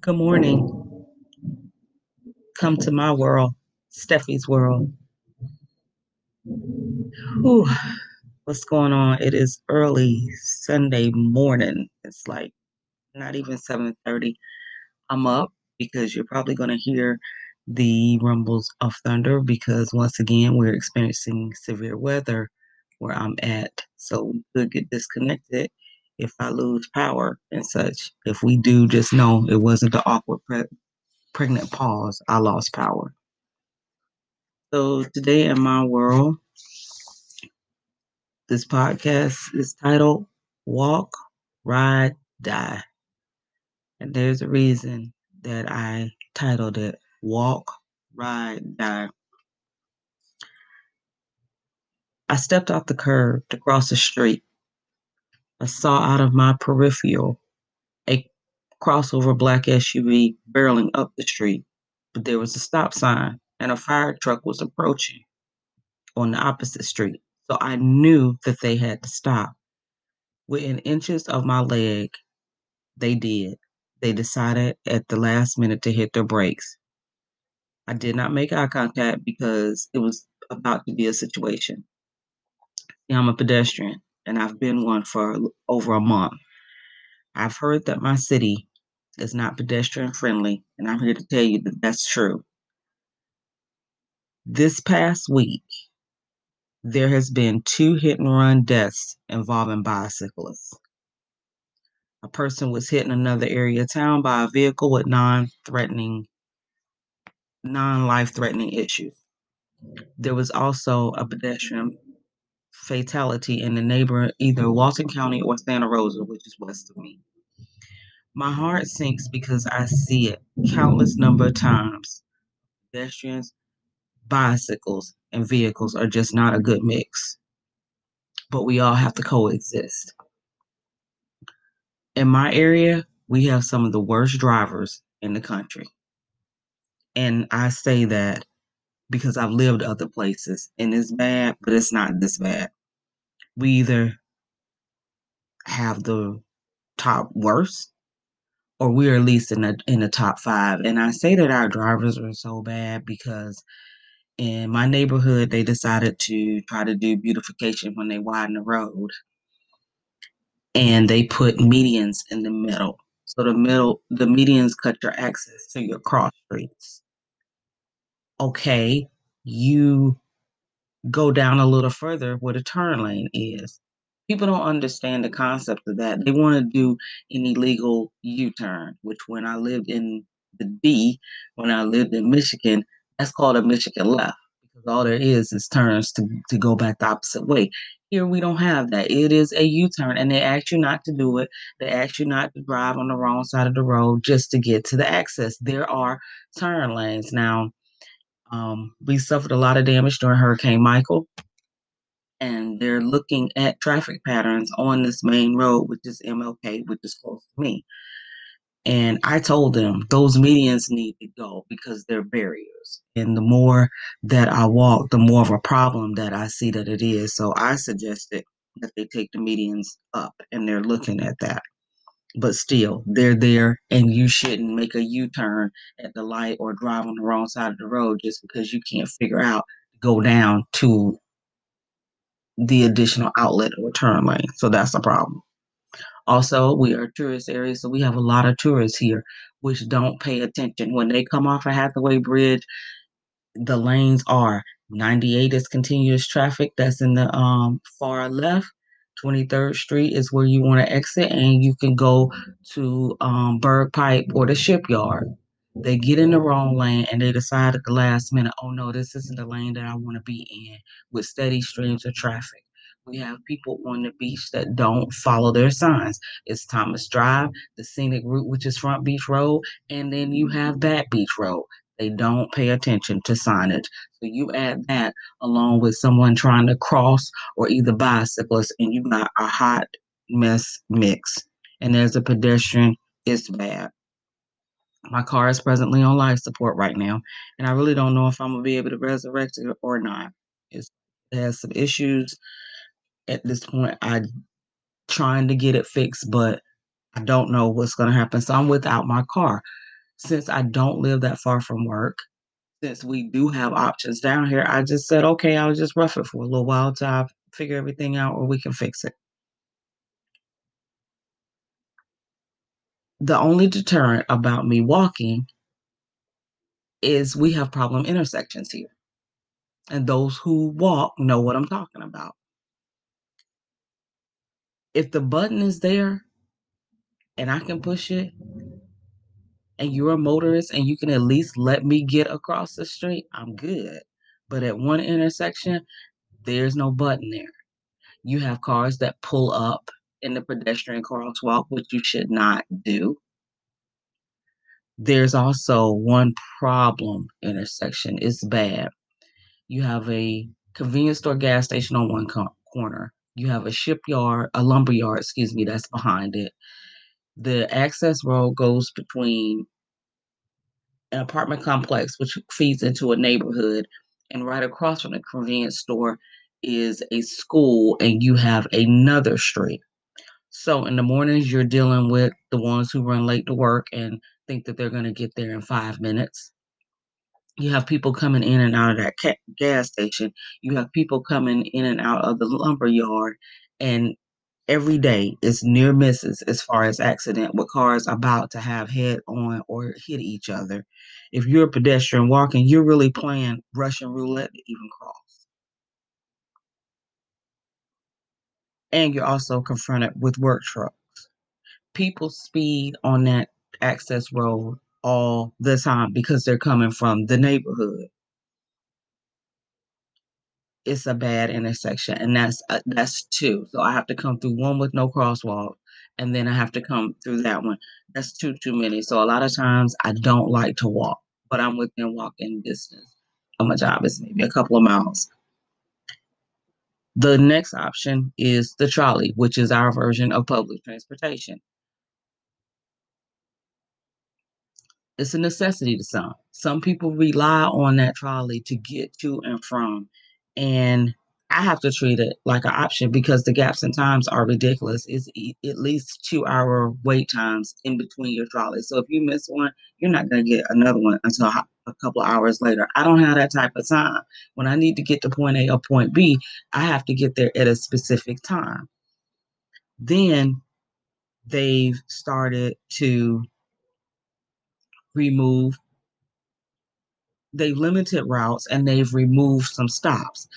Good morning. Come to my world, Steffi's world. Whew, what's going on? It is early Sunday morning. It's like not even 7:30. I'm up because you're probably going to hear the rumbles of thunder because once again we're experiencing severe weather where I'm at. So we could get disconnected if I lose power and such. If we do, just know it wasn't the awkward pre- pregnant pause. I lost power. So today in my world, this podcast is titled Walk, Ride, Die. And there's a reason that I titled it Walk, Ride, Die. I stepped off the curb to cross the street. I saw out of my peripheral a crossover black SUV barreling up the street, but there was a stop sign and a fire truck was approaching on the opposite street. So I knew that they had to stop. Within inches of my leg, they did. They decided at the last minute to hit their brakes. I did not make eye contact because it was about to be a situation. Yeah, I'm a pedestrian and I've been one for over a month. I've heard that my city is not pedestrian friendly, and I'm here to tell you that that's true. This past week, there has been two hit and run deaths involving bicyclists. A person was hit in another area of town by a vehicle with non-threatening, non-life threatening issues. There was also a pedestrian fatality in the neighbor, either Walton County or Santa Rosa, which is west of me. My heart sinks because I see it countless number of times. Pedestrians, bicycles, and vehicles are just not a good mix. But we all have to coexist. In my area, we have some of the worst drivers in the country. And I say that because I've lived other places and it's bad, but it's not this bad. We either have the top worst or we're at least in the in the top five. And I say that our drivers are so bad because in my neighborhood they decided to try to do beautification when they widen the road. And they put medians in the middle. So the middle the medians cut your access to your cross streets. Okay, you go down a little further where the turn lane is. People don't understand the concept of that. They want to do an illegal U-turn, which when I lived in the D, when I lived in Michigan, that's called a Michigan left because all there is is turns to, to go back the opposite way. Here we don't have that. It is a U-turn, and they ask you not to do it. They ask you not to drive on the wrong side of the road just to get to the access. There are turn lanes now. Um, we suffered a lot of damage during Hurricane Michael, and they're looking at traffic patterns on this main road, which is MLK, which is close to me. And I told them those medians need to go because they're barriers. And the more that I walk, the more of a problem that I see that it is. So I suggested that they take the medians up, and they're looking at that but still they're there and you shouldn't make a u-turn at the light or drive on the wrong side of the road just because you can't figure out to go down to the additional outlet or turn lane. So that's a problem. Also we are a tourist area so we have a lot of tourists here which don't pay attention. When they come off of hathaway bridge the lanes are 98 is continuous traffic that's in the um, far left 23rd Street is where you want to exit, and you can go to um, Berg Pipe or the shipyard. They get in the wrong lane and they decide at the last minute, oh no, this isn't the lane that I want to be in with steady streams of traffic. We have people on the beach that don't follow their signs. It's Thomas Drive, the scenic route, which is Front Beach Road, and then you have Back Beach Road. They don't pay attention to signage. So you add that along with someone trying to cross or either bicyclists, and you got a hot mess mix. And as a pedestrian, it's bad. My car is presently on life support right now, and I really don't know if I'm gonna be able to resurrect it or not. It's, it has some issues at this point. I trying to get it fixed, but I don't know what's to happen. So I'm without my car. Since I don't live that far from work, since we do have options down here, I just said, okay, I'll just rough it for a little while till I figure everything out or we can fix it. The only deterrent about me walking is we have problem intersections here. And those who walk know what I'm talking about. If the button is there and I can push it, and you're a motorist and you can at least let me get across the street, I'm good. But at one intersection, there's no button there. You have cars that pull up in the pedestrian crosswalk, which you should not do. There's also one problem intersection. It's bad. You have a convenience store gas station on one co- corner. You have a shipyard, a lumber yard, excuse me, that's behind it. The access road goes between an apartment complex which feeds into a neighborhood, and right across from the convenience store is a school, and you have another street. So in the mornings, you're dealing with the ones who run late to work and think that they're going to get there in five minutes. You have people coming in and out of that gas station. You have people coming in and out of the lumber yard, and every day is near misses as far as accident with cars about to have head on or hit each other. If you're a pedestrian walking, you're really playing Russian roulette to even cross. And you're also confronted with work trucks. People speed on that access road all the time because they're coming from the neighborhood. It's a bad intersection, and that's uh, that's two. So I have to come through one with no crosswalk, and then I have to come through that one. That's two too many. So a lot of times I don't like to walk, but I'm within walking distance of my job is maybe a couple of miles. The next option is the trolley, which is our version of public transportation. It's a necessity to some. Some people rely on that trolley to get to and from, and I have to treat it like an option because the gaps in times are ridiculous. It's at least two hour wait times in between your trolleys. So if you miss one, you're not going to get another one until a couple hours later. I don't have that type of time. When I need to get to point A or point B, I have to get there at a specific time. Then they've started to remove they've limited routes and they've removed some stops.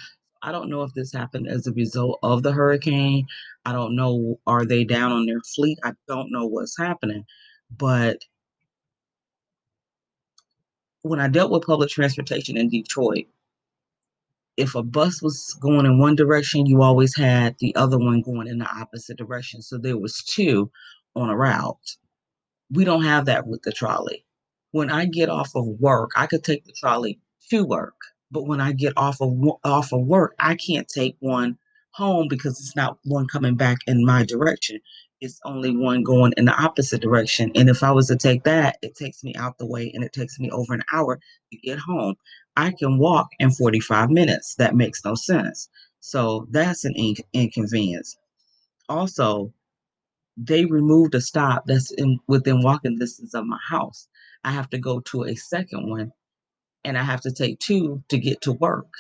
I don't know if this happened as a result of the hurricane. I don't know. Are they down on their fleet? I don't know what's happening. But when I dealt with public transportation in Detroit, if a bus was going in one direction, you always had the other one going in the opposite direction. So there was two on a route. We don't have that with the trolley. When I get off of work, I could take the trolley to work, but when I get off of off of work, I can't take one home because it's not one coming back in my direction. It's only one going in the opposite direction. And if I was to take that, it takes me out the way and it takes me over an hour to get home. I can walk in 45 minutes. That makes no sense. So that's an in- inconvenience. Also, they removed a stop that's in within walking distance of my house. I have to go to a second one and I have to take two to get to work.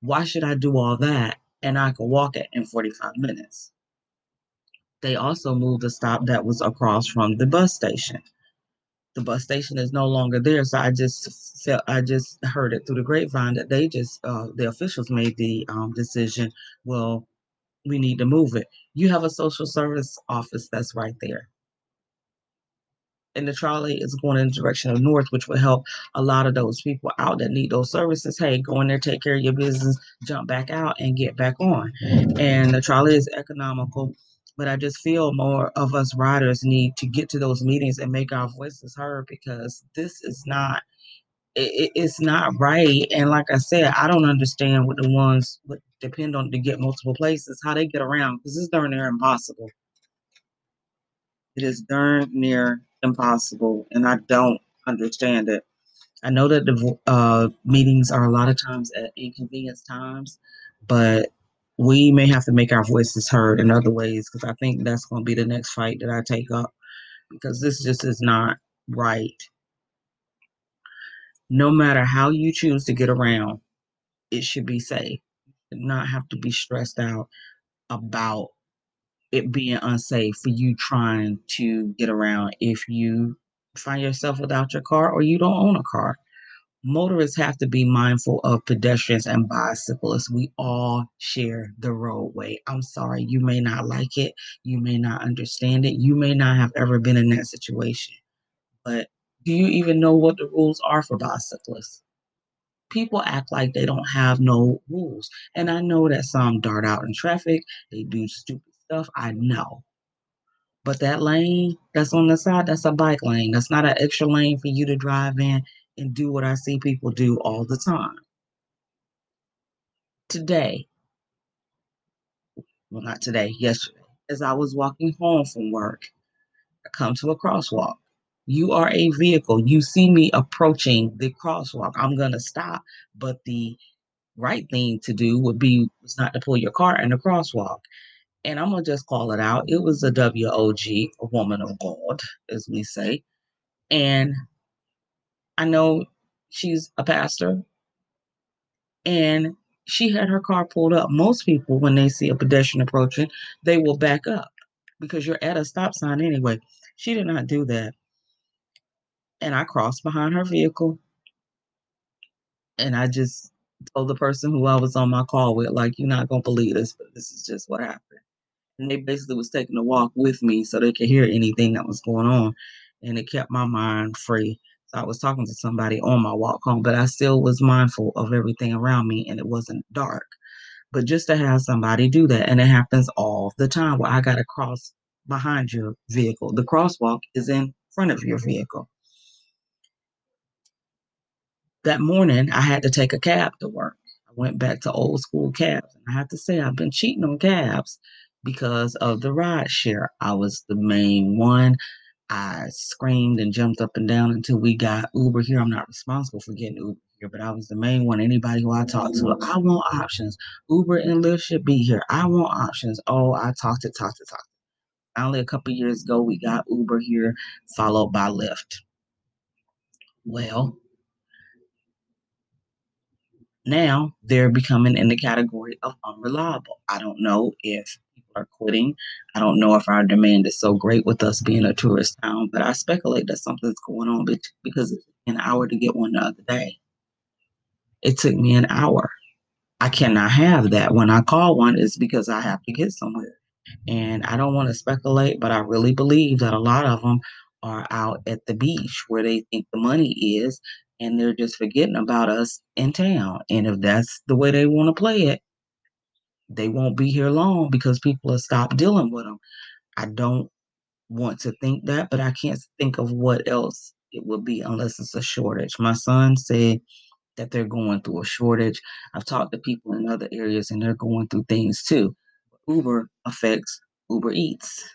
Why should I do all that and I can walk it in 45 minutes? They also moved a stop that was across from the bus station. The bus station is no longer there, so I just felt I just heard it through the grapevine that they just uh, the officials made the um, decision. Well, we need to move it. You have a social service office that's right there. And the trolley is going in the direction of north, which will help a lot of those people out that need those services. Hey, go in there, take care of your business, jump back out, and get back on. And the trolley is economical. But I just feel more of us riders need to get to those meetings and make our voices heard because this is not it, it's not right. And like I said, I don't understand what the ones that depend on to get multiple places how they get around because it's darn near impossible. It is darn near impossible, and I don't understand it. I know that the uh, meetings are a lot of times at inconvenience times, but we may have to make our voices heard in other ways because I think that's going to be the next fight that I take up because this just is not right. No matter how you choose to get around, it should be safe. Not have to be stressed out about it being unsafe for you trying to get around if you find yourself without your car or you don't own a car motorists have to be mindful of pedestrians and bicyclists. We all share the roadway. I'm sorry, you may not like it, you may not understand it, you may not have ever been in that situation. But do you even know what the rules are for bicyclists? People act like they don't have no rules. And I know that some dart out in traffic, they do stupid stuff. I know. But that lane that's on the side, that's a bike lane. That's not an extra lane for you to drive in and do what I see people do all the time. Today, well, not today, yesterday, as I was walking home from work, I come to a crosswalk. You are a vehicle. You see me approaching the crosswalk. I'm going to stop, but the right thing to do would be not to pull your car in the crosswalk. And I'm going to just call it out. It was a WOG, a woman of God, as we say. And I know she's a pastor, and she had her car pulled up. Most people, when they see a pedestrian approaching, they will back up because you're at a stop sign anyway. She did not do that. And I crossed behind her vehicle and I just told the person who I was on my call with, like, you're not gonna believe this, but this is just what happened. And they basically was taking a walk with me so they could hear anything that was going on. And it kept my mind free so I was talking to somebody on my walk home, but I still was mindful of everything around me and it wasn't dark. But just to have somebody do that, and it happens all the time where I got to cross behind your vehicle. The crosswalk is in front of your vehicle. That morning, I had to take a cab to work. I went back to old school cabs. And I have to say, I've been cheating on cabs because of the ride share. I was the main one. I screamed and jumped up and down until we got Uber here. I'm not responsible for getting Uber here, but I was the main one. Anybody who I talked to, I want options. Uber and Lyft should be here. I want options. Oh, I talked to, talked to, talked. Only a couple years ago, we got Uber here, followed by Lyft. Well, now they're becoming in the category of unreliable. I don't know if are quitting. I don't know if our demand is so great with us being a tourist town, but I speculate that something's going on because it's an hour to get one the other day. It took me an hour. I cannot have that. When I call one, it's because I have to get somewhere. And I don't want to speculate, but I really believe that a lot of them are out at the beach where they think the money is and they're just forgetting about us in town. And if that's the way they want to play it, they won't be here long because people have stopped dealing with them. I don't want to think that, but I can't think of what else it would be unless it's a shortage. My son said that they're going through a shortage. I've talked to people in other areas and they're going through things too. Uber affects Uber Eats.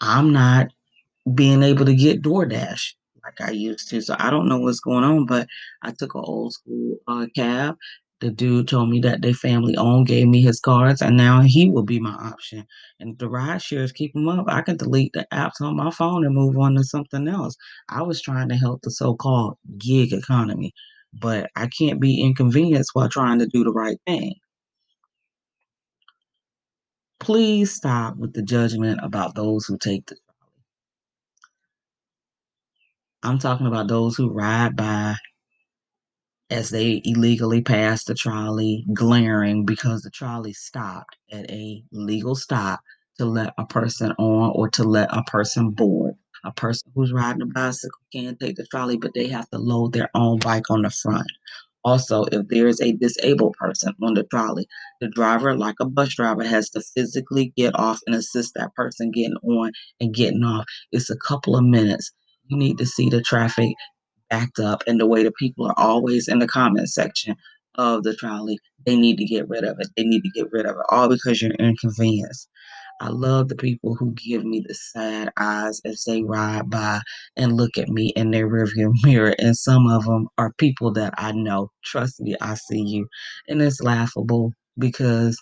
I'm not being able to get DoorDash like I used to. So I don't know what's going on, but I took an old school uh, cab the dude told me that their family owned, gave me his cards, and now he will be my option. And the ride shares keep them up. I can delete the apps on my phone and move on to something else. I was trying to help the so-called gig economy, but I can't be inconvenienced while trying to do the right thing. Please stop with the judgment about those who take the. I'm talking about those who ride by as they illegally passed the trolley, glaring because the trolley stopped at a legal stop to let a person on or to let a person board. A person who's riding a bicycle can take the trolley, but they have to load their own bike on the front. Also, if there is a disabled person on the trolley, the driver, like a bus driver, has to physically get off and assist that person getting on and getting off. It's a couple of minutes. You need to see the traffic backed up and the way the people are always in the comment section of the trolley, they need to get rid of it. They need to get rid of it, all because you're inconvenienced. I love the people who give me the sad eyes as they ride by and look at me in their rearview mirror. And some of them are people that I know. Trust me, I see you. And it's laughable. because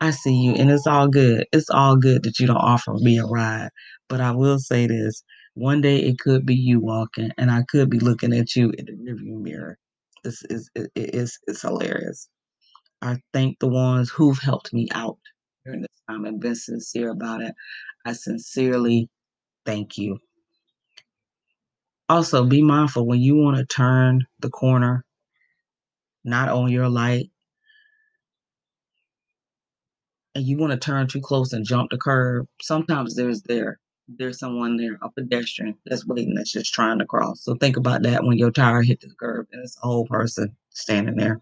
I see you and it's all good. It's all good that you don't offer me a ride. But I will say this one day it could be you walking and I could be looking at you in the rearview mirror. This is it, it's it's hilarious. I thank the ones who've helped me out during this time and been sincere about it. I sincerely thank you. Also, be mindful when you want to turn the corner, not on your light, and you want to turn too close and jump the curb. Sometimes there's there there's someone there, a pedestrian that's waiting, that's just trying to cross. So think about that when your tire hit the curb and it's a whole person standing there.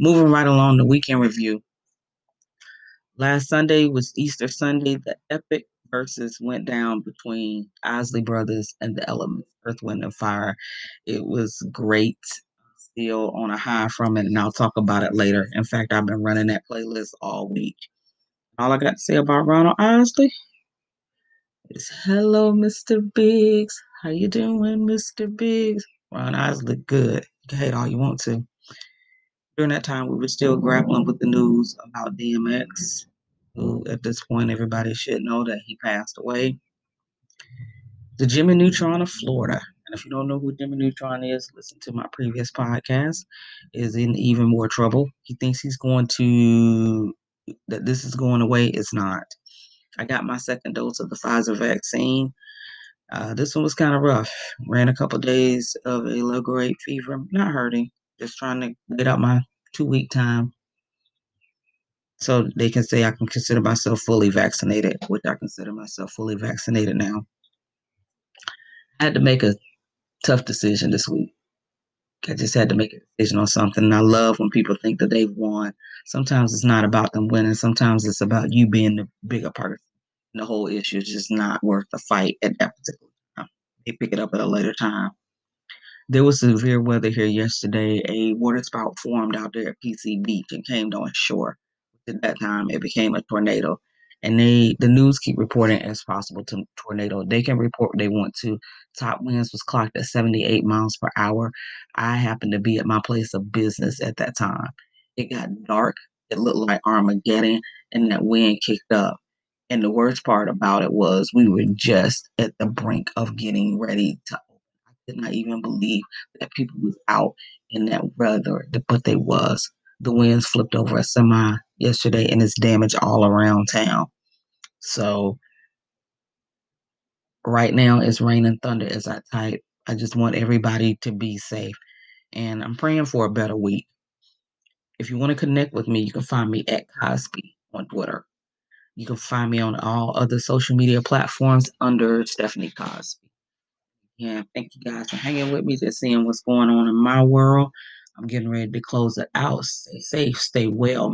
Moving right along the weekend review. Last Sunday was Easter Sunday. The epic Verzuz went down between Isley Brothers and the Elements, Earth, Wind, and Fire. It was great. Still on a high from it, and I'll talk about it later. In fact, I've been running that playlist all week. All I got to say about Ronald Isley hello, Mr. Biggs. How you doing, Mr. Biggs? Ron look good. You can hate all you want to. During that time, we were still grappling with the news about DMX, who at this point everybody should know that he passed away. The Jimmy Neutron of Florida. And if you don't know who Jimmy Neutron is, listen to my previous podcast. Is in even more trouble. He thinks he's going to that this is going away. It's not. I got my second dose of the Pfizer vaccine. Uh, this one was kind of rough. Ran a couple days of a low grade fever, not hurting, just trying to get out my two week time so they can say I can consider myself fully vaccinated, which I consider myself fully vaccinated now. I had to make a tough decision this week. I just had to make a decision on something. And I love when people think that they've won. Sometimes it's not about them winning. Sometimes it's about you being the bigger person. The whole issue is just not worth the fight at that particular time. They pick it up at a later time. There was severe weather here yesterday. A water spout formed out there at PC Beach and came on shore. At that time, it became a tornado and they the news keep reporting as possible to tornado. They can report they want to. Top winds was clocked at 78 miles per hour. I happened to be at my place of business at that time. It got dark. It looked like Armageddon, and that wind kicked up. And the worst part about it was we were just at the brink of getting ready to open. I did not even believe that people was out in that weather, but they was. The winds flipped over a semi yesterday and it's damage all around town. So right now it's rain and thunder as I type. I just want everybody to be safe. And I'm praying for a better week. If you want to connect with me, you can find me at Cosby on Twitter. You can find me on all other social media platforms under Stephanie Cosby. Yeah, thank you guys for hanging with me, just seeing what's going on in my world. I'm getting ready to close it out. Stay safe, stay well.